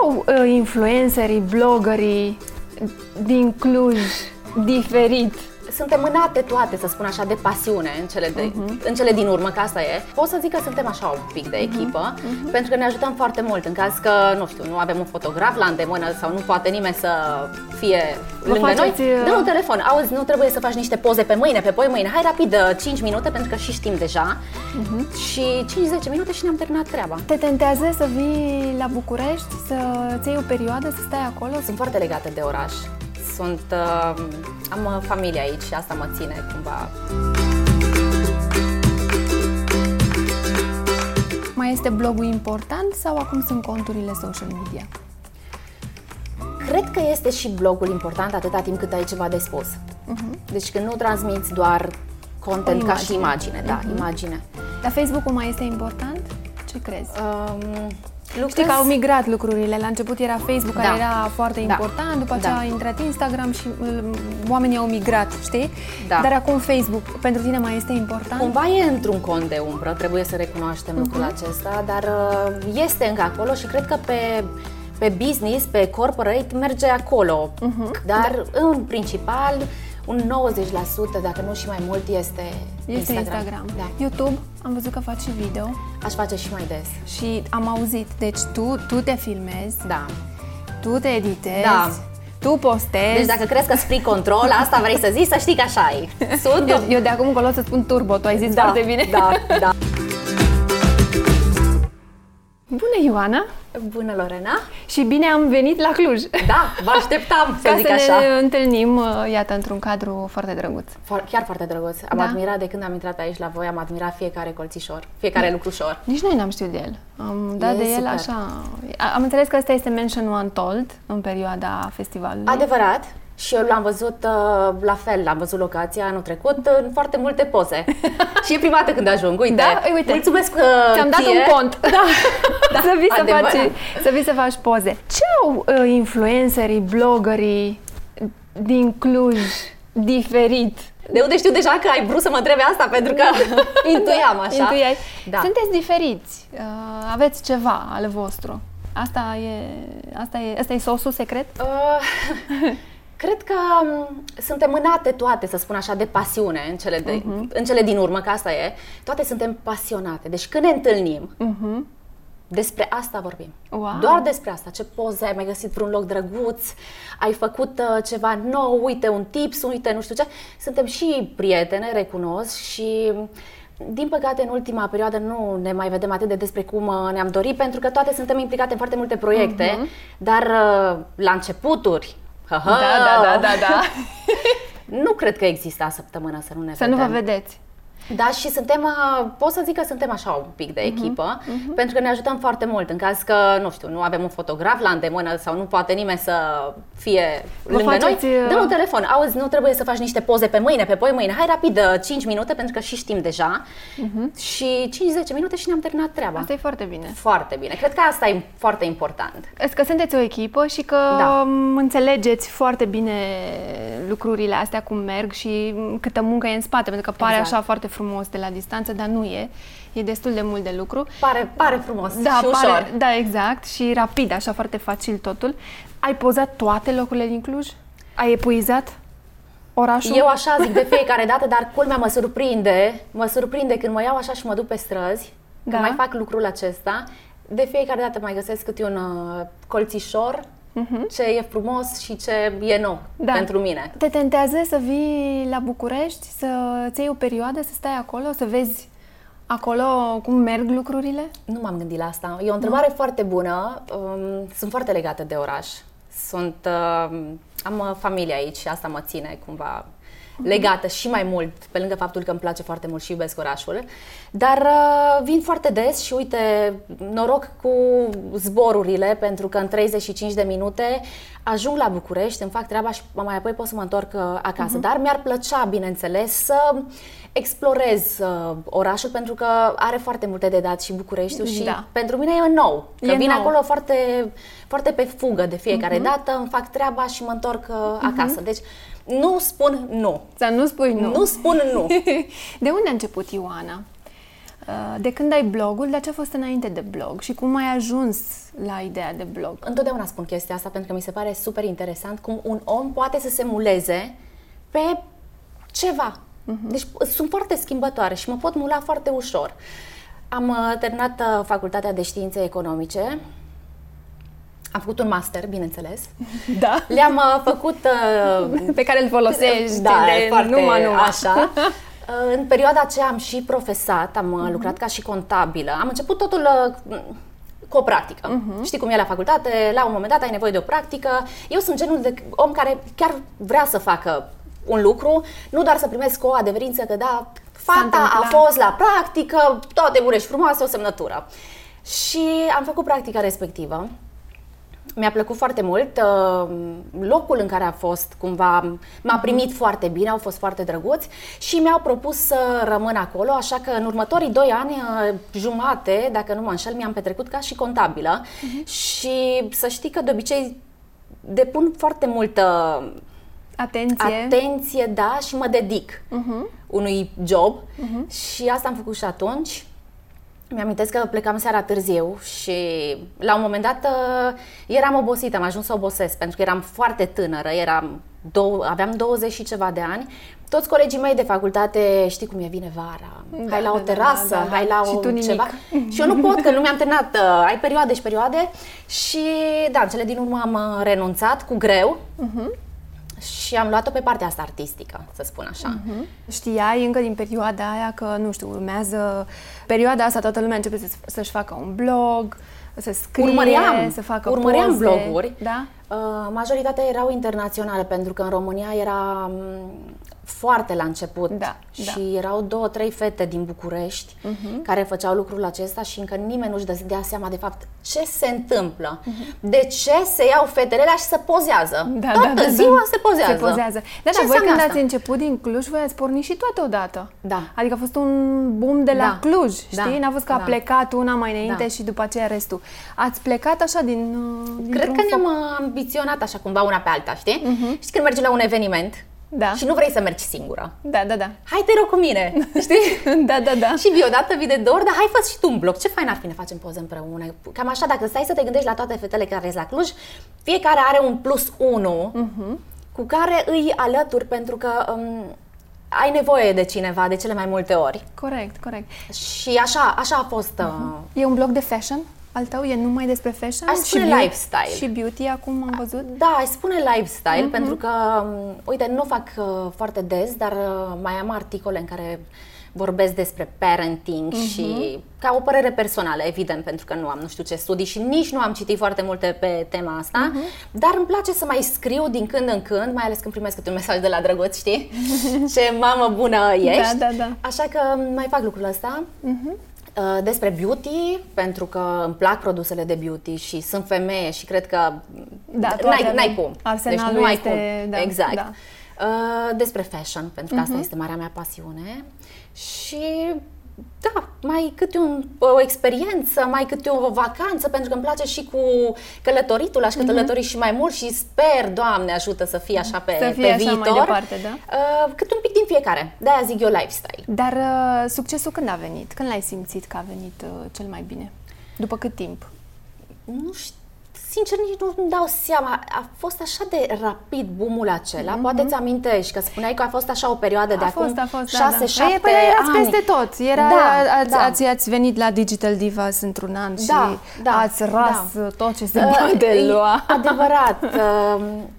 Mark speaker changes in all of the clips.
Speaker 1: au uh, influencerii, bloggerii din Cluj diferit?
Speaker 2: Suntem mânate toate, să spun așa, de pasiune în cele, de, uh-huh. în cele din urmă, că asta e. Pot să zic că suntem așa un pic de echipă, uh-huh. pentru că ne ajutăm foarte mult în caz că, nu știu, nu avem un fotograf la îndemână sau nu poate nimeni să fie Vă lângă
Speaker 1: faceți,
Speaker 2: noi. Dă un telefon, auzi, nu trebuie să faci niște poze pe mâine, pe poi mâine, hai rapid, 5 minute, pentru că și știm deja. Uh-huh. Și 5-10 minute și ne-am terminat treaba.
Speaker 1: Te tentează să vii la București, să ți iei o perioadă, să stai acolo?
Speaker 2: Sunt foarte legată de oraș sunt, uh, am uh, familie aici și asta mă ține cumva.
Speaker 1: Mai este blogul important sau acum sunt conturile social media?
Speaker 2: Cred că este și blogul important atâta timp cât ai ceva de spus. Uh-huh. Deci când nu transmiți doar content ca și imagine, uh-huh. da, mhm. imagine.
Speaker 1: Dar Facebook-ul mai este important? Ce crezi? Um, Lucrez... Știi că au migrat lucrurile. La început era Facebook, da. care era foarte da. important, după aceea da. a intrat Instagram și um, oamenii au migrat, știi? Da. Dar acum Facebook, pentru tine mai este important?
Speaker 2: Cumva e într-un cont de umbră, trebuie să recunoaștem uh-huh. lucrul acesta, dar uh, este încă acolo și cred că pe pe business, pe corporate, merge acolo. Uh-huh. Dar, da. în principal, un 90%, dacă nu și mai mult, este,
Speaker 1: este Instagram. Instagram. Da. YouTube, am văzut că faci și video.
Speaker 2: Aș face și mai des.
Speaker 1: Și am auzit, deci tu, tu te filmezi,
Speaker 2: da.
Speaker 1: tu te editezi, da. tu postezi.
Speaker 2: Deci dacă crezi că spui control, asta vrei să zici, să știi că așa e.
Speaker 1: Sunt? Eu, eu de acum încolo să spun turbo, tu ai zis
Speaker 2: da,
Speaker 1: foarte bine.
Speaker 2: Da, da.
Speaker 1: Bună, Ioana!
Speaker 2: Bună, Lorena!
Speaker 1: Și bine am venit la Cluj!
Speaker 2: Da, vă așteptam, să
Speaker 1: Ca
Speaker 2: zic
Speaker 1: să
Speaker 2: așa.
Speaker 1: ne întâlnim, uh, iată, într-un cadru foarte drăguț.
Speaker 2: Chiar foarte drăguț. Am da? admirat de când am intrat aici la voi, am admirat fiecare colțișor, fiecare da. lucrușor.
Speaker 1: Nici noi n-am știut de el. Am dat e de super. el așa... Am înțeles că ăsta este Mention One Told în perioada festivalului.
Speaker 2: Adevărat. Și eu l-am văzut uh, la fel, l-am văzut locația anul trecut în foarte multe poze. și e prima dată când ajung. Uite,
Speaker 1: da? uite.
Speaker 2: mulțumesc uh,
Speaker 1: Ți-am dat un cont. Da. da. Să, vii să, faci, să vii să faci poze. Ce au uh, influencerii, bloggerii din Cluj diferit
Speaker 2: de unde știu deja că ai vrut să mă întrebi asta, pentru că intuiam așa.
Speaker 1: Intuiai. Da. Sunteți diferiți, uh, aveți ceva al vostru. Asta e, asta e, asta e sosul secret? Uh,
Speaker 2: Cred că um, suntem mânate toate, să spun așa, de pasiune în cele, de, uh-huh. în cele din urmă, că asta e. Toate suntem pasionate. Deci când ne întâlnim, uh-huh. despre asta vorbim. Wow. Doar despre asta. Ce poze ai mai găsit vreun loc drăguț, ai făcut uh, ceva nou, uite un tips, uite nu știu ce. Suntem și prietene, recunosc și din păcate, în ultima perioadă nu ne mai vedem atât de despre cum uh, ne-am dorit, pentru că toate suntem implicate în foarte multe proiecte, uh-huh. dar uh, la începuturi,
Speaker 1: Ha, ha. Da, da, da, da, da.
Speaker 2: nu cred că există săptămână să nu ne
Speaker 1: Să
Speaker 2: vedem.
Speaker 1: nu vă vedeți.
Speaker 2: Da, și suntem, uh, pot să zic că suntem așa un pic de mhm, echipă, uh-huh, uh-huh. pentru că ne ajutăm foarte mult în caz că, nu știu, nu avem un fotograf la îndemână sau nu poate nimeni să fie Vă lângă faceți... noi. Uh, Dă un telefon, auzi, nu trebuie să faci niște poze pe mâine, pe poi mâine, hai rapid, 5 uh, minute, pentru că și știm deja. Uh-huh. Și 5-10 minute și ne-am terminat treaba.
Speaker 1: Asta e foarte bine.
Speaker 2: Foarte bine. Cred că asta e foarte important.
Speaker 1: Că sunteți o echipă și că da. Um, înțelegeți foarte bine lucrurile astea, cum merg și câtă muncă e în spate, pentru că pare exact. așa foarte frumos de la distanță, dar nu e. E destul de mult de lucru.
Speaker 2: Pare, pare frumos
Speaker 1: da,
Speaker 2: și ușor.
Speaker 1: Pare, da, exact. Și rapid, așa foarte facil totul. Ai pozat toate locurile din Cluj? Ai epuizat orașul?
Speaker 2: Eu așa zic de fiecare dată, dar culmea mă surprinde. Mă surprinde când mă iau așa și mă duc pe străzi. Da. Când mai fac lucrul acesta. De fiecare dată mai găsesc câte un uh, colțișor uh-huh. ce e frumos și ce e nou da. pentru mine.
Speaker 1: Te tentează să vii la București, să ți iei o perioadă, să stai acolo, să vezi acolo cum merg lucrurile?
Speaker 2: Nu m-am gândit la asta. E o întrebare nu? foarte bună. Um, sunt foarte legată de oraș. Sunt, uh, am uh, familie aici și asta mă ține cumva legată și mai mult, pe lângă faptul că îmi place foarte mult și iubesc orașul. Dar uh, vin foarte des și uite, noroc cu zborurile, pentru că în 35 de minute ajung la București, îmi fac treaba și mai apoi pot să mă întorc uh, acasă. Uh-huh. Dar mi-ar plăcea, bineînțeles, să explorez uh, orașul pentru că are foarte multe de dat și Bucureștiul și da. pentru mine e nou. Că e vin nou. acolo foarte, foarte pe fugă de fiecare uh-huh. dată, îmi fac treaba și mă întorc uh, acasă. Uh-huh. Deci nu spun nu.
Speaker 1: Să nu spui nu.
Speaker 2: Nu spun nu.
Speaker 1: de unde a început Ioana? Uh, de când ai blogul, dar ce a fost înainte de blog și cum ai ajuns la ideea de blog?
Speaker 2: Întotdeauna spun chestia asta pentru că mi se pare super interesant cum un om poate să se muleze pe ceva. Uh-huh. Deci sunt foarte schimbătoare și mă pot mula foarte ușor. Am uh, terminat uh, facultatea de științe economice, am făcut un master, bineînțeles.
Speaker 1: Da.
Speaker 2: Le-am uh, făcut... Uh,
Speaker 1: pe care îl folosești
Speaker 2: da,
Speaker 1: de foarte numai, numai.
Speaker 2: așa. Uh, în perioada aceea am și profesat, am uh-huh. lucrat ca și contabilă. Am început totul uh, cu o practică. Uh-huh. Știi cum e la facultate, la un moment dat ai nevoie de o practică. Eu sunt genul de om care chiar vrea să facă un lucru, nu doar să primesc o adeverință că da, fata a fost la practică, toate bune și frumoase, o semnătură. Și am făcut practica respectivă mi-a plăcut foarte mult. Uh, locul în care a fost, cumva, m-a mhm. primit foarte bine, au fost foarte drăguți și mi-au propus să rămân acolo, așa că în următorii doi ani, uh, jumate, dacă nu mă înșel, mi-am petrecut ca și contabilă uh-huh. și să știi că de obicei depun foarte multă
Speaker 1: Atenție.
Speaker 2: Atenție, da, și mă dedic uh-huh. unui job uh-huh. și asta am făcut și atunci. Mi-amintesc că plecam seara târziu și la un moment dat uh, eram obosită, am ajuns să obosesc pentru că eram foarte tânără, eram dou- aveam 20 și ceva de ani. Toți colegii mei de facultate, știi cum e, vine vara, da, hai la o da, da, terasă, da, da, da. hai la
Speaker 1: și
Speaker 2: o
Speaker 1: tu
Speaker 2: ceva. Și eu nu pot, că nu mi-am terminat, uh, ai perioade și perioade și da, în cele din urmă am uh, renunțat cu greu. Uh-huh și am luat-o pe partea asta artistică, să spun așa. Uh-huh.
Speaker 1: Știai încă din perioada aia că, nu știu, urmează perioada asta, toată lumea începe să, să-și facă un blog, să scrie, urmăream, să facă
Speaker 2: urmăream
Speaker 1: poze.
Speaker 2: bloguri.
Speaker 1: Da?
Speaker 2: Uh, majoritatea erau internaționale, pentru că în România era foarte la început
Speaker 1: da,
Speaker 2: și
Speaker 1: da.
Speaker 2: erau două, trei fete din București uh-huh. care făceau lucrul acesta și încă nimeni nu-și dea seama de fapt ce se întâmplă. Uh-huh. De ce se iau fetele alea și se pozează?
Speaker 1: Da,
Speaker 2: Toată
Speaker 1: da, da,
Speaker 2: ziua
Speaker 1: da.
Speaker 2: se pozează.
Speaker 1: Se pozează. Da,
Speaker 2: ce
Speaker 1: da, voi când
Speaker 2: asta?
Speaker 1: ați început din Cluj, voi ați pornit și toate odată.
Speaker 2: Da.
Speaker 1: Adică a fost un boom de la
Speaker 2: da.
Speaker 1: Cluj, știi?
Speaker 2: Da.
Speaker 1: N-a fost că a
Speaker 2: da.
Speaker 1: plecat una mai înainte
Speaker 2: da.
Speaker 1: și după aceea restul. Ați plecat așa din
Speaker 2: Cred că ne-am uh, ambiționat așa cumva una pe alta, știi? Uh-huh. Și când mergi la un eveniment,
Speaker 1: da.
Speaker 2: Și nu vrei să mergi singură.
Speaker 1: Da, da, da.
Speaker 2: Hai te rog cu mine, știi?
Speaker 1: da, da, da.
Speaker 2: Și vii odată, vii de două ori, dar hai fă și tu un bloc. Ce fain ar fi ne facem poze împreună. Cam așa, dacă stai să te gândești la toate fetele care ești la Cluj, fiecare are un plus unu uh-huh. cu care îi alături pentru că um, ai nevoie de cineva de cele mai multe ori.
Speaker 1: Corect, corect.
Speaker 2: Și așa, așa a fost. Uh-huh.
Speaker 1: E un blog de fashion? Al tău e numai despre fashion?
Speaker 2: Aș spune
Speaker 1: și
Speaker 2: lifestyle.
Speaker 1: Și beauty acum am văzut?
Speaker 2: Da, aș spune lifestyle, uh-huh. pentru că, um, uite, nu fac uh, foarte des, dar uh, mai am articole în care vorbesc despre parenting uh-huh. și ca o părere personală, evident, pentru că nu am nu știu ce studii și nici nu am citit foarte multe pe tema asta, uh-huh. dar îmi place să mai scriu din când în când, mai ales când primesc câte un mesaj de la drăguț, știi? ce mamă bună ești!
Speaker 1: Da, da, da.
Speaker 2: Așa că mai fac lucrul ăsta. Uh-huh. Uh, despre beauty, pentru că îmi plac produsele de beauty și sunt femeie și cred că
Speaker 1: da,
Speaker 2: n-ai, n-ai cum.
Speaker 1: Arsenalul deci nu ai este, cum.
Speaker 2: Da, exact. Da. Uh, despre fashion, pentru că uh-huh. asta mhm. este marea mea pasiune. Și da, mai câte un, o experiență, mai câte o vacanță, pentru că îmi place și cu călătoritul, aș călători mm-hmm. și mai mult și sper, Doamne ajută să fie așa pe,
Speaker 1: să fie
Speaker 2: pe
Speaker 1: așa
Speaker 2: viitor.
Speaker 1: Mai departe, da?
Speaker 2: Uh, cât un pic din fiecare. De-aia zic eu lifestyle.
Speaker 1: Dar uh, succesul când a venit? Când l-ai simțit că a venit uh, cel mai bine? După cât timp?
Speaker 2: Nu știu sincer, nici nu îmi dau seama. A fost așa de rapid boomul acela. Mm-hmm. Poate ți amintești că spuneai că a fost așa o perioadă
Speaker 1: a
Speaker 2: de
Speaker 1: fost,
Speaker 2: acum
Speaker 1: a fost,
Speaker 2: 6
Speaker 1: da, da.
Speaker 2: 7
Speaker 1: păi, erați
Speaker 2: ani.
Speaker 1: peste tot. Era,
Speaker 2: da,
Speaker 1: ați,
Speaker 2: da.
Speaker 1: Ați, ați venit la Digital Divas într-un an
Speaker 2: da,
Speaker 1: și
Speaker 2: da,
Speaker 1: ați ras
Speaker 2: da.
Speaker 1: tot ce se uh, poate lua.
Speaker 2: Adevărat. Uh,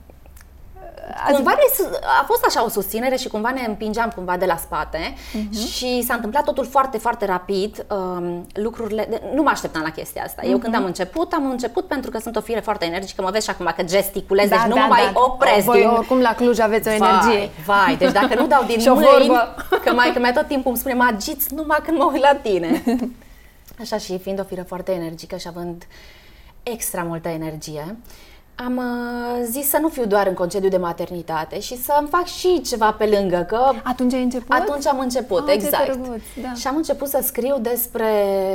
Speaker 2: cumva ne, a fost așa o susținere și cumva ne împingeam cumva de la spate uh-huh. și s-a întâmplat totul foarte, foarte rapid. Um, lucrurile, de, nu mă așteptam la chestia asta. Uh-huh. Eu când am început, am început pentru că sunt o fire foarte energică, mă vezi și acum că gesticulez,
Speaker 1: da,
Speaker 2: deci nu
Speaker 1: da,
Speaker 2: mă mai
Speaker 1: da.
Speaker 2: opresc.
Speaker 1: Voi
Speaker 2: din...
Speaker 1: oricum la Cluj aveți o energie.
Speaker 2: Vai, vai, deci dacă nu dau din
Speaker 1: și o
Speaker 2: mâini,
Speaker 1: vorbă.
Speaker 2: că mai că mea tot timpul îmi spune, mă agiți numai când mă uit la tine. Așa și fiind o fire foarte energică și având extra multă energie, am uh, zis să nu fiu doar în concediu de maternitate și să îmi fac și ceva pe lângă. Că
Speaker 1: atunci ai început?
Speaker 2: Atunci am început,
Speaker 1: ah,
Speaker 2: exact.
Speaker 1: Drăguț, da.
Speaker 2: Și am început să scriu despre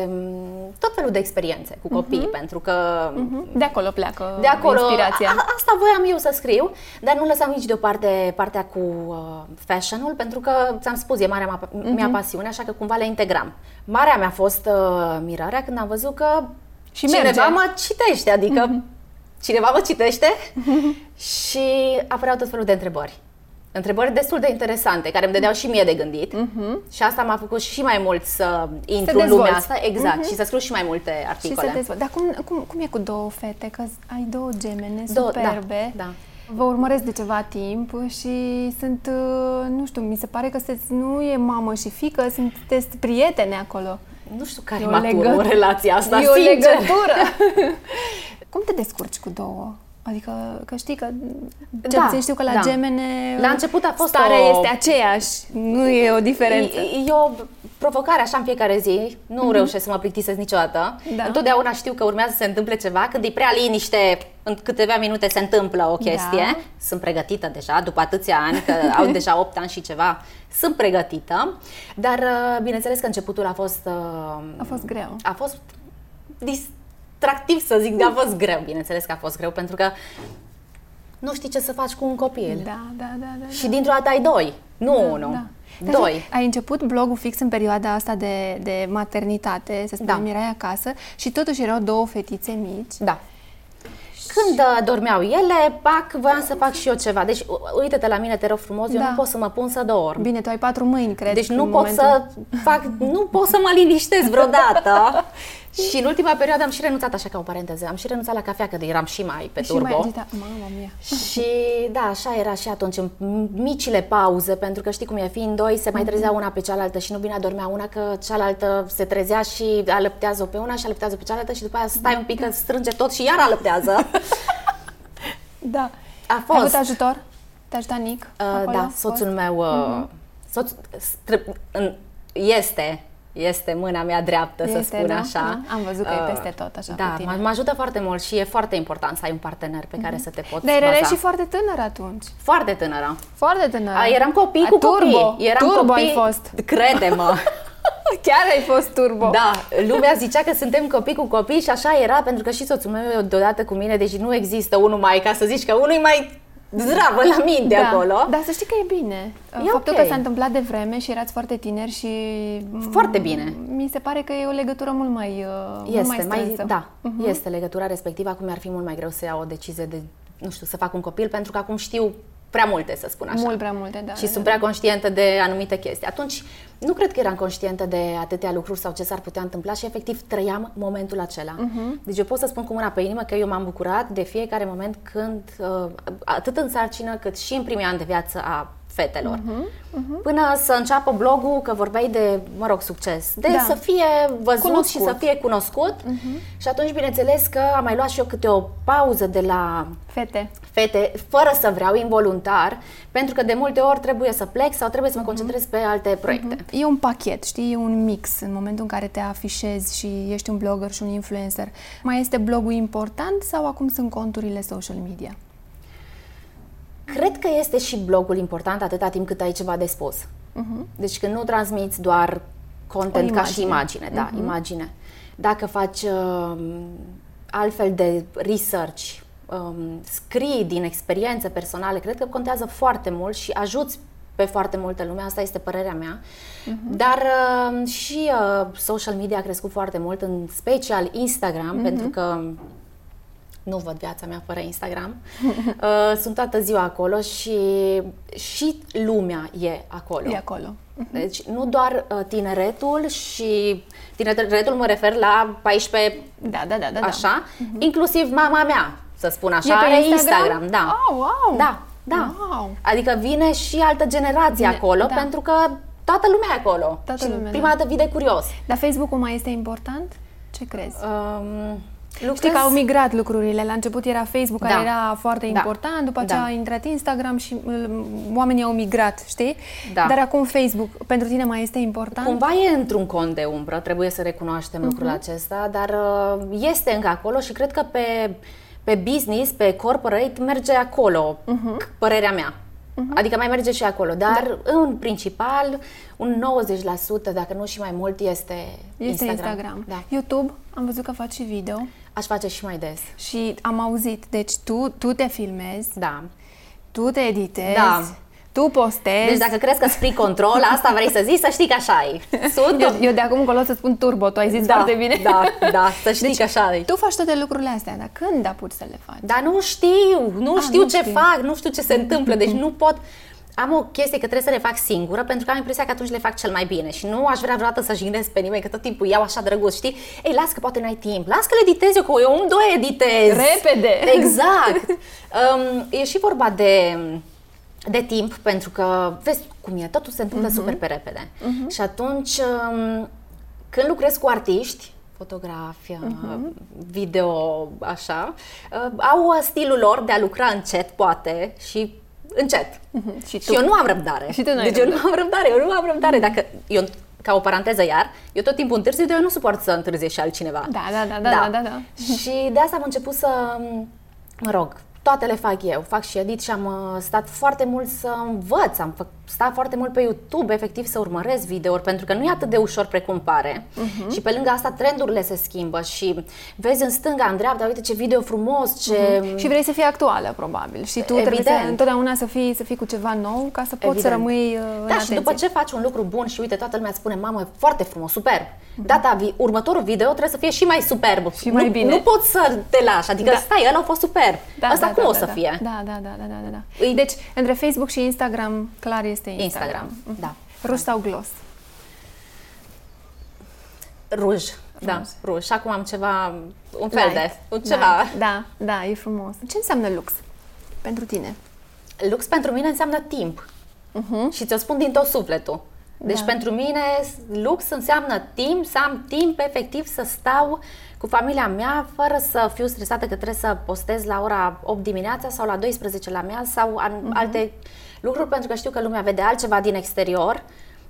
Speaker 2: mm, tot felul de experiențe cu copii, uh-huh. pentru că...
Speaker 1: Uh-huh. De acolo pleacă
Speaker 2: de acolo,
Speaker 1: inspirația.
Speaker 2: A, asta voiam eu să scriu, dar nu lăsam nici deoparte partea cu uh, fashion-ul, pentru că, ți-am spus, e marea mea, uh-huh. mea pasiune, așa că cumva le integram. Marea mea a fost uh, mirarea când am văzut că și cineva merge. mă citește, adică... Uh-huh cineva mă citește și apăreau tot felul de întrebări. Întrebări destul de interesante, care îmi dădeau și mie de gândit uh-huh. și asta m-a făcut și mai mult să intru în lumea asta, exact, uh-huh. și să scriu și mai multe articole. Și
Speaker 1: să Dar cum, cum, cum e cu două fete? Că ai două gemene două, da, superbe. Da, da. Vă urmăresc de ceva timp și sunt, uh, nu știu, mi se pare că sunteți, nu e mamă și fică, sunteți prietene acolo.
Speaker 2: Nu știu care e matură o relație asta,
Speaker 1: E
Speaker 2: sincer.
Speaker 1: o legătură. Cum te descurci cu două? Adică, că știi că, ce da, știu că la da. gemene
Speaker 2: la început a fost
Speaker 1: starea
Speaker 2: o...
Speaker 1: este aceeași, nu e o diferență.
Speaker 2: E, e o provocare așa în fiecare zi, nu mm-hmm. reușesc să mă plictisesc niciodată. Da. Întotdeauna știu că urmează să se întâmple ceva, când e prea liniște, în câteva minute se întâmplă o chestie. Da. Sunt pregătită deja, după atâția ani, că au deja 8 ani și ceva, sunt pregătită. Dar, uh, bineînțeles că începutul a fost... Uh,
Speaker 1: a fost greu.
Speaker 2: A fost dis- distractiv să zic, a fost greu, bineînțeles că a fost greu, pentru că nu știi ce să faci cu un copil.
Speaker 1: Da, da, da. da
Speaker 2: și dintr-o dată ai doi, nu da, unul. Da. Doi.
Speaker 1: Ai început blogul fix în perioada asta de, de maternitate, să spunem, da. erai acasă și totuși erau două fetițe mici.
Speaker 2: Da. Când uh, dormeau ele, pac, voiam să fac și eu ceva. Deci, uite-te la mine, te rog frumos, da. eu nu pot să mă pun să dorm.
Speaker 1: Bine, tu ai patru mâini, cred.
Speaker 2: Deci nu pot momentul... să fac, nu pot să mă liniștesc vreodată. și în ultima perioadă am și renunțat, așa ca o paranteză, am și renunțat la cafea, că eram și mai pe
Speaker 1: și
Speaker 2: turbo.
Speaker 1: Mai agita. Mama mia.
Speaker 2: Și da, așa era și atunci, în micile pauze, pentru că știi cum e, fiind doi, se mai trezea una pe cealaltă și nu bine adormea una, că cealaltă se trezea și alăptează pe una și alăptează pe cealaltă și după aia stai un pic, că strânge tot și iar alăptează.
Speaker 1: da.
Speaker 2: A fost. Ai
Speaker 1: avut ajutor? Te-a ajutat Nic?
Speaker 2: Uh, da, soțul meu uh, uh-huh. soț, este este mâna mea dreaptă, este, să spun da? așa.
Speaker 1: Da? Am văzut că uh, e peste tot așa
Speaker 2: Da, mă, mă ajută foarte mult și e foarte important să ai un partener pe care uh-huh. să te poți
Speaker 1: Dar erai și foarte tânără atunci.
Speaker 2: Foarte tânără.
Speaker 1: Foarte tânără.
Speaker 2: A, eram copii A, cu
Speaker 1: turbo.
Speaker 2: copii. Eram
Speaker 1: turbo
Speaker 2: copii,
Speaker 1: ai fost.
Speaker 2: Crede-mă.
Speaker 1: Chiar ai fost turbo.
Speaker 2: Da, lumea zicea că suntem copii cu copii și așa era, pentru că și soțul meu e deodată cu mine, deci nu există unul mai, ca să zici că unul e mai zdravă la minte da. acolo.
Speaker 1: Dar să știi că e bine. E Faptul okay. că s-a întâmplat de vreme și erați foarte tineri și...
Speaker 2: Foarte bine.
Speaker 1: Mi se pare că e o legătură mult mai
Speaker 2: Este,
Speaker 1: mult mai,
Speaker 2: mai Da, uh-huh. este legătura respectivă. Acum mi-ar fi mult mai greu să iau o decizie de, nu știu, să fac un copil, pentru că acum știu prea multe, să spun așa.
Speaker 1: Mult prea multe, da.
Speaker 2: Și
Speaker 1: da,
Speaker 2: sunt
Speaker 1: da.
Speaker 2: prea conștientă de anumite chestii. Atunci, nu cred că eram conștientă de atâtea lucruri sau ce s-ar putea întâmpla și efectiv trăiam momentul acela. Uh-huh. Deci eu pot să spun cu mâna pe inimă că eu m-am bucurat de fiecare moment când, uh, atât în sarcină cât și în primii ani de viață a fetelor. Uh-huh, uh-huh. Până să înceapă blogul, că vorbeai de, mă rog, succes, de da. să fie văzut cunoscut. și să fie cunoscut. Uh-huh. Și atunci, bineînțeles că am mai luat și eu câte o pauză de la
Speaker 1: fete,
Speaker 2: fete fără să vreau, involuntar, pentru că de multe ori trebuie să plec sau trebuie să mă concentrez uh-huh. pe alte proiecte. Uh-huh.
Speaker 1: E un pachet, știi, e un mix în momentul în care te afișezi și ești un blogger și un influencer. Mai este blogul important sau acum sunt conturile social media?
Speaker 2: Cred că este și blogul important atâta timp cât ai ceva de spus. Uh-huh. Deci când nu transmiți doar content ca și imagine, uh-huh. da, mhm. imagine. Dacă faci uh, altfel de research, um, scrii din experiențe personale, cred că contează foarte mult și ajuți pe foarte multă lume, asta este părerea mea. Uh-huh. Dar uh, și uh, social media a crescut foarte mult, în special Instagram, uh-huh. pentru că nu văd viața mea fără Instagram. Uh, sunt toată ziua acolo și și lumea e acolo.
Speaker 1: E acolo.
Speaker 2: Uh-huh. Deci nu doar uh, tineretul și tineretul mă refer la 14
Speaker 1: da, da, da, da,
Speaker 2: așa, uh-huh. inclusiv mama mea, să spun așa, are Instagram? Instagram, da.
Speaker 1: Oh, wow.
Speaker 2: Da, da. Wow. Adică vine și altă generație vine, acolo da. pentru că toată lumea e acolo. Toată și lumea, prima da. dată vii de curios.
Speaker 1: Dar Facebook-ul mai este important? Ce crezi? Um, Lucrez... Știi că au migrat lucrurile. La început era Facebook, da. care era foarte da. important, după aceea da. a intrat Instagram și uh, oamenii au migrat, știi? Da. Dar acum Facebook, pentru tine mai este important?
Speaker 2: Cumva e într-un cont de umbră, trebuie să recunoaștem uh-huh. lucrul acesta, dar uh, este încă acolo și cred că pe pe business, pe corporate, merge acolo, uh-huh. părerea mea. Uh-huh. Adică mai merge și acolo, dar da. în principal un 90%, dacă nu și mai mult, este,
Speaker 1: este Instagram. Instagram. Da. YouTube, am văzut că faci și video.
Speaker 2: Aș face și mai des.
Speaker 1: Și am auzit, deci tu, tu te filmezi,
Speaker 2: da.
Speaker 1: tu te editezi, da. Tu postezi.
Speaker 2: Deci dacă crezi că spui control, asta vrei să zici, să știi că așa e.
Speaker 1: Sunt eu, eu de acum încolo să spun turbo, tu ai zis da, foarte bine.
Speaker 2: Da, da, să știi deci, că așa e.
Speaker 1: Tu faci toate lucrurile astea, dar când apuci să le faci?
Speaker 2: Dar nu știu, nu A, știu nu ce știu. fac, nu știu ce se întâmplă, deci nu pot am o chestie că trebuie să le fac singură pentru că am impresia că atunci le fac cel mai bine și nu aș vrea vreodată să jignesc pe nimeni, că tot timpul iau așa drăguț, știi? Ei, las că poate n-ai timp, las că le editez eu, că eu un, doi editez.
Speaker 1: Repede!
Speaker 2: Exact! um, e și vorba de de timp, pentru că vezi cum e, totul se întâmplă uh-huh. super pe repede. Uh-huh. Și atunci, um, când lucrez cu artiști, fotografia, uh-huh. video, așa, uh, au stilul lor de a lucra încet, poate, și încet. Uh-huh. Și, tu? și eu nu am răbdare.
Speaker 1: Și tu
Speaker 2: deci eu nu am răbdare, eu nu am răbdare. Dacă eu ca o paranteză iar, eu tot timpul întârzi, de eu nu suport să întârzie și altcineva.
Speaker 1: Da, da, da, da, da, da, da.
Speaker 2: Și de asta am început să, mă rog, toate le fac eu, fac și edit și am uh, stat foarte mult să învăț, am stat foarte mult pe YouTube, efectiv să urmăresc videouri, pentru că nu e atât de ușor precum pare. Uh-huh. Și pe lângă asta trendurile se schimbă și vezi în stânga, în dreapta, uite ce video frumos, ce... Uh-huh.
Speaker 1: Și vrei să fii actuală, probabil. Și tu Evident. trebuie să, întotdeauna să fii, să fii cu ceva nou ca să poți Evident. să rămâi uh, în
Speaker 2: Da, atenție. și după ce faci un lucru bun și uite, toată lumea spune, mamă, foarte frumos, superb. Uh-huh. Data, vi- următorul video trebuie să fie și mai superb.
Speaker 1: Și mai
Speaker 2: nu,
Speaker 1: bine.
Speaker 2: Nu poți să te lași, adică da. stai, ăla a fost superb. Da, Asta da, cum
Speaker 1: da,
Speaker 2: o
Speaker 1: da,
Speaker 2: să
Speaker 1: da.
Speaker 2: fie?
Speaker 1: Da, da, da, da, da, da. Deci, între Facebook și Instagram, clar este Instagram.
Speaker 2: Instagram, mhm. da.
Speaker 1: Ruj sau gloss?
Speaker 2: Ruj, da, ruj. Și acum am ceva, un fel Light. de, un ceva.
Speaker 1: Light. Da, da, e frumos. Ce înseamnă lux pentru tine?
Speaker 2: Lux pentru mine înseamnă timp. Uh-huh. Și ți-o spun din tot sufletul. Deci da. pentru mine lux înseamnă timp, să am timp efectiv să stau cu familia mea fără să fiu stresată că trebuie să postez la ora 8 dimineața sau la 12 la mea sau uh-huh. alte lucruri pentru că știu că lumea vede altceva din exterior,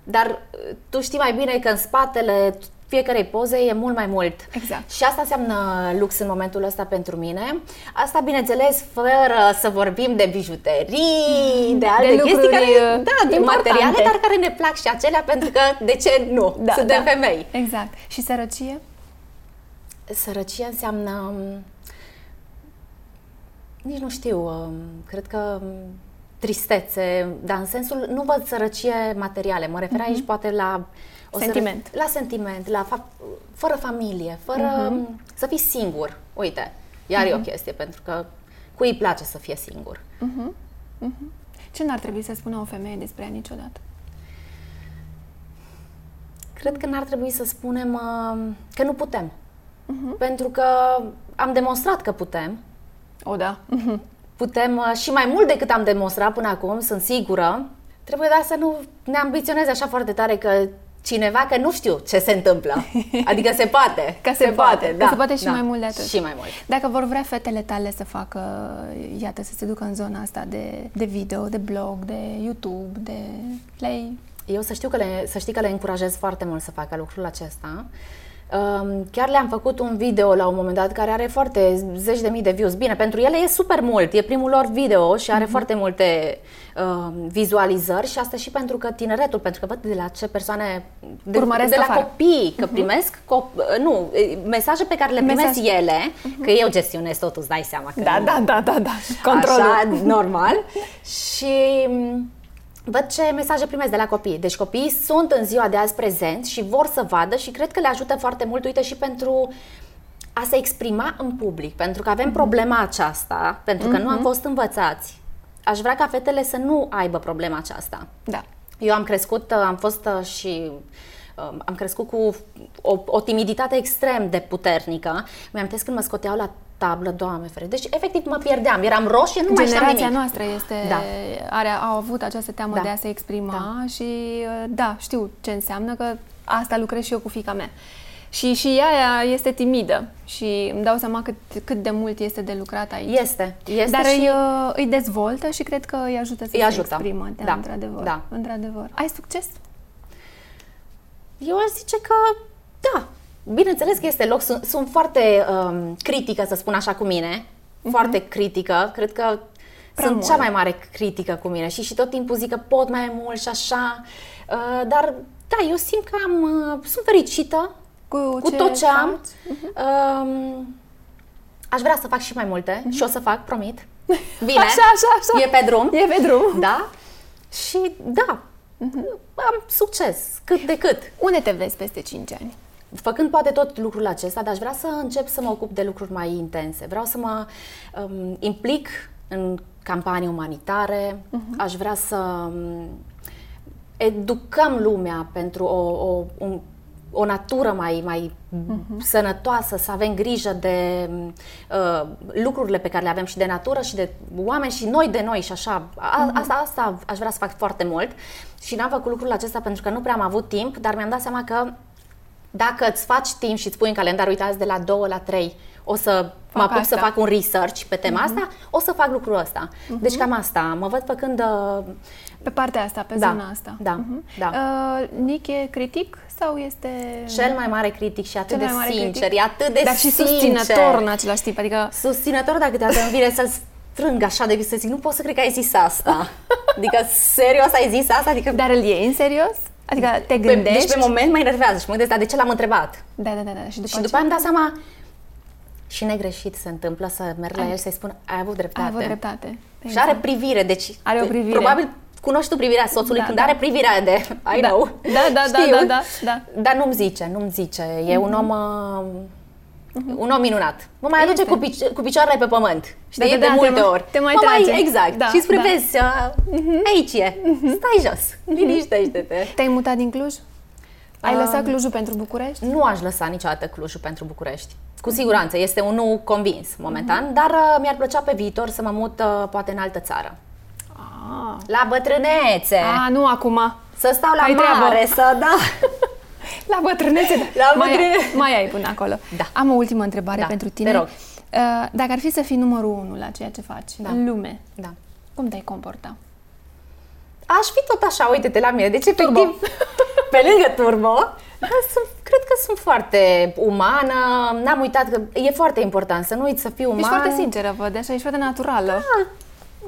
Speaker 2: dar uh, tu știi mai bine că în spatele fiecarei poze e mult mai mult.
Speaker 1: Exact.
Speaker 2: Și asta înseamnă lux în momentul ăsta pentru mine. Asta, bineînțeles, fără să vorbim de bijuterii, de alte de chestii care, uh, da, de materiale, dar care ne plac și acelea, pentru că, de ce nu? Da, Suntem da. femei.
Speaker 1: Exact. Și sărăcie?
Speaker 2: Sărăcie înseamnă... Um, nici nu știu, um, cred că um, tristețe, dar în sensul, nu văd sărăcie materiale, mă refer uh-huh. aici poate la
Speaker 1: o sentiment.
Speaker 2: Să, la sentiment, la fa- fără familie, fără uh-huh. să fii singur. Uite, iar uh-huh. e o chestie, pentru că cui îi place să fie singur. Uh-huh.
Speaker 1: Uh-huh. Ce n-ar trebui să spună o femeie despre ea niciodată?
Speaker 2: Cred că n-ar trebui să spunem uh, că nu putem. Uh-huh. Pentru că am demonstrat că putem.
Speaker 1: O, da.
Speaker 2: Uh-huh. Putem uh, și mai mult decât am demonstrat până acum, sunt sigură. Trebuie doar să nu ne ambiționeze așa foarte tare că cineva că nu știu ce se întâmplă. Adică se poate.
Speaker 1: Că se, se poate, poate, da. Că se poate și
Speaker 2: da.
Speaker 1: mai mult de atât.
Speaker 2: Și mai mult.
Speaker 1: Dacă vor vrea fetele tale să facă, iată, să se ducă în zona asta de, de video, de blog, de YouTube, de play...
Speaker 2: Eu să, știu că le, să știi că le încurajez foarte mult să facă lucrul acesta. Chiar le-am făcut un video la un moment dat care are foarte zeci de mii de views. Bine, pentru ele e super mult, e primul lor video și are uh-huh. foarte multe uh, vizualizări și asta și pentru că tineretul, pentru că văd de la ce persoane, de,
Speaker 1: Urmăresc
Speaker 2: de la
Speaker 1: afară.
Speaker 2: copii, că uh-huh. primesc, cop- nu, mesaje pe care le primesc Mesaj. ele, uh-huh. că eu gestionez totul, îți dai seama. Că
Speaker 1: da, da, da, da, da, controlul.
Speaker 2: Așa, normal. și văd ce mesaje primesc de la copii. Deci copiii sunt în ziua de azi prezenți și vor să vadă și cred că le ajută foarte mult, uite, și pentru a se exprima în public, pentru că avem mm-hmm. problema aceasta, pentru că mm-hmm. nu am mhm. fost învățați. Aș vrea ca fetele să nu aibă problema aceasta.
Speaker 1: Da.
Speaker 2: Eu am crescut, am fost uh, și um, am crescut cu o, o timiditate extrem de puternică. Mi-am când mă scoteau la tablă, doamne fere. Deci, efectiv, mă pierdeam. Eram roșie, nu mai știam
Speaker 1: nimic. noastră este, da. are, a avut această teamă da. de a se exprima da. și, uh, da, știu ce înseamnă, că asta lucrez și eu cu fica mea. Și, și ea este timidă și îmi dau seama cât, cât de mult este de lucrat aici.
Speaker 2: Este. este
Speaker 1: Dar
Speaker 2: și...
Speaker 1: îi, uh, îi dezvoltă și cred că îi ajută să îi se ajută. exprimă, da,
Speaker 2: da,
Speaker 1: într-adevăr.
Speaker 2: Da.
Speaker 1: într-adevăr. Ai succes?
Speaker 2: Eu aș zice că da, Bineînțeles că este loc, sunt, sunt foarte um, critică, să spun așa, cu mine, foarte critică, cred că Prea sunt mult. cea mai mare critică cu mine și, și tot timpul zic că pot mai mult și așa, uh, dar da, eu simt că am, uh, sunt fericită cu, cu ce tot ce faci? am. Uh-huh. Uh, aș vrea să fac și mai multe uh-huh. și o să fac, promit. Bine,
Speaker 1: așa, așa, așa.
Speaker 2: e pe drum.
Speaker 1: E pe drum.
Speaker 2: Da, și da, uh-huh. am succes, cât de cât.
Speaker 1: Unde te vezi peste 5 ani?
Speaker 2: Făcând poate tot lucrul acesta, dar aș vrea să încep să mă ocup de lucruri mai intense. Vreau să mă um, implic în campanii umanitare, uh-huh. aș vrea să um, educăm lumea pentru o, o, un, o natură mai, mai uh-huh. sănătoasă, să avem grijă de uh, lucrurile pe care le avem și de natură și de oameni și noi de noi și așa. A, uh-huh. asta, asta aș vrea să fac foarte mult și n-am făcut lucrul acesta pentru că nu prea am avut timp, dar mi-am dat seama că dacă îți faci timp și îți pui în calendar, uite, azi de la 2 la 3 o să fac mă apuc asta. să fac un research pe tema uh-huh. asta, o să fac lucrul ăsta. Uh-huh. Deci cam asta. Mă văd făcând... Uh...
Speaker 1: Pe partea asta, pe
Speaker 2: da,
Speaker 1: zona asta.
Speaker 2: Da, uh-huh. da.
Speaker 1: Uh, Nick e critic sau este...
Speaker 2: Cel mai mare critic și atât Cel de sincer, critic? e atât de
Speaker 1: Dar și
Speaker 2: sincer.
Speaker 1: susținător în același timp, adică...
Speaker 2: Susținător, dacă te îmi vine să-l strâng așa de să zic, nu pot să cred că ai zis asta. Adică, serios ai zis asta? Adică...
Speaker 1: Dar îl iei în serios? Adică te gândești?
Speaker 2: Pe, deci pe moment mă enervează și mă gândesc, dar de ce l-am întrebat?
Speaker 1: Da, da, da. da.
Speaker 2: Și după, și după am dat seama, și negreșit se întâmplă să merg la el și să-i spun, ai avut dreptate.
Speaker 1: Ai avut dreptate.
Speaker 2: Și are privire, deci
Speaker 1: are o privire.
Speaker 2: probabil cunoști tu privirea soțului da, când da. are privirea de I
Speaker 1: da.
Speaker 2: know.
Speaker 1: Da, da, da,
Speaker 2: Știu,
Speaker 1: da, da, da.
Speaker 2: Dar nu-mi zice, nu-mi zice. E mm-hmm. un om uh-huh. un om minunat. Mă mai aduce cu, pici- cu picioarele pe pământ. Știi? Da, da, de
Speaker 1: da,
Speaker 2: multe
Speaker 1: te
Speaker 2: ori.
Speaker 1: Te mai trage.
Speaker 2: Mai, exact. Da, și spre da. vezi, uh, uh-huh. aici e. Uh-huh. Stai jos. Liniștește-te.
Speaker 1: Te-ai mutat din Cluj? Ai lăsat Clujul pentru București?
Speaker 2: Nu aș lăsa niciodată Clujul pentru București. Cu siguranță, este un nu convins momentan, mm-hmm. dar uh, mi-ar plăcea pe viitor să mă mut uh, poate în altă țară. Ah. La bătrânețe!
Speaker 1: Ah, nu acum!
Speaker 2: Să stau la Hai mare, treabă. să da!
Speaker 1: la bătrânețe, da.
Speaker 2: La bătrânețe.
Speaker 1: Mai, mai ai până acolo.
Speaker 2: Da.
Speaker 1: Am o ultimă întrebare
Speaker 2: da,
Speaker 1: pentru tine.
Speaker 2: Te rog.
Speaker 1: Uh, dacă ar fi să fii numărul unu la ceea ce faci da. în lume,
Speaker 2: da.
Speaker 1: cum te-ai comporta?
Speaker 2: Aș fi tot așa, uite-te la mine. Deci, efectiv, pe lângă turbo, sunt, cred că sunt foarte umană, n-am uitat că e foarte important să nu uiți să fii uman.
Speaker 1: Ești foarte sinceră, văd, așa, ești foarte naturală.
Speaker 2: Da,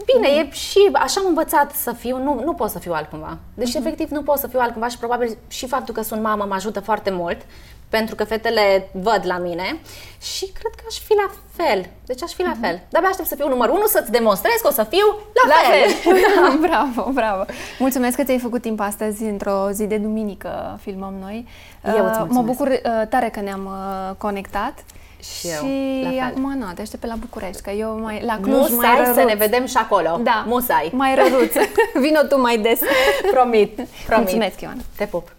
Speaker 2: Bine, mm. e și așa am învățat să fiu, nu, nu pot să fiu altcumva. Deci, mm-hmm. efectiv, nu pot să fiu altcumva și probabil și faptul că sunt mamă mă ajută foarte mult, pentru că fetele văd la mine și cred că aș fi la fel. Deci aș fi la mm-hmm. fel. Dar aștept să fiu numărul unu, să-ți demonstrez că o să fiu la, la fel. fel.
Speaker 1: da, bravo, bravo. Mulțumesc că ți-ai făcut timp astăzi, într-o zi de duminică filmăm noi.
Speaker 2: Eu îți
Speaker 1: Mă bucur uh, tare că ne-am uh, conectat.
Speaker 2: Și, eu,
Speaker 1: și acum nu, te aștept pe la București, că eu mai, la Cluj Musai mai răruț.
Speaker 2: să ne vedem și acolo.
Speaker 1: Da.
Speaker 2: Musai.
Speaker 1: Mai răruț. Vino tu mai des.
Speaker 2: Promit. Promit.
Speaker 1: Mulțumesc, Ioana.
Speaker 2: Te pup.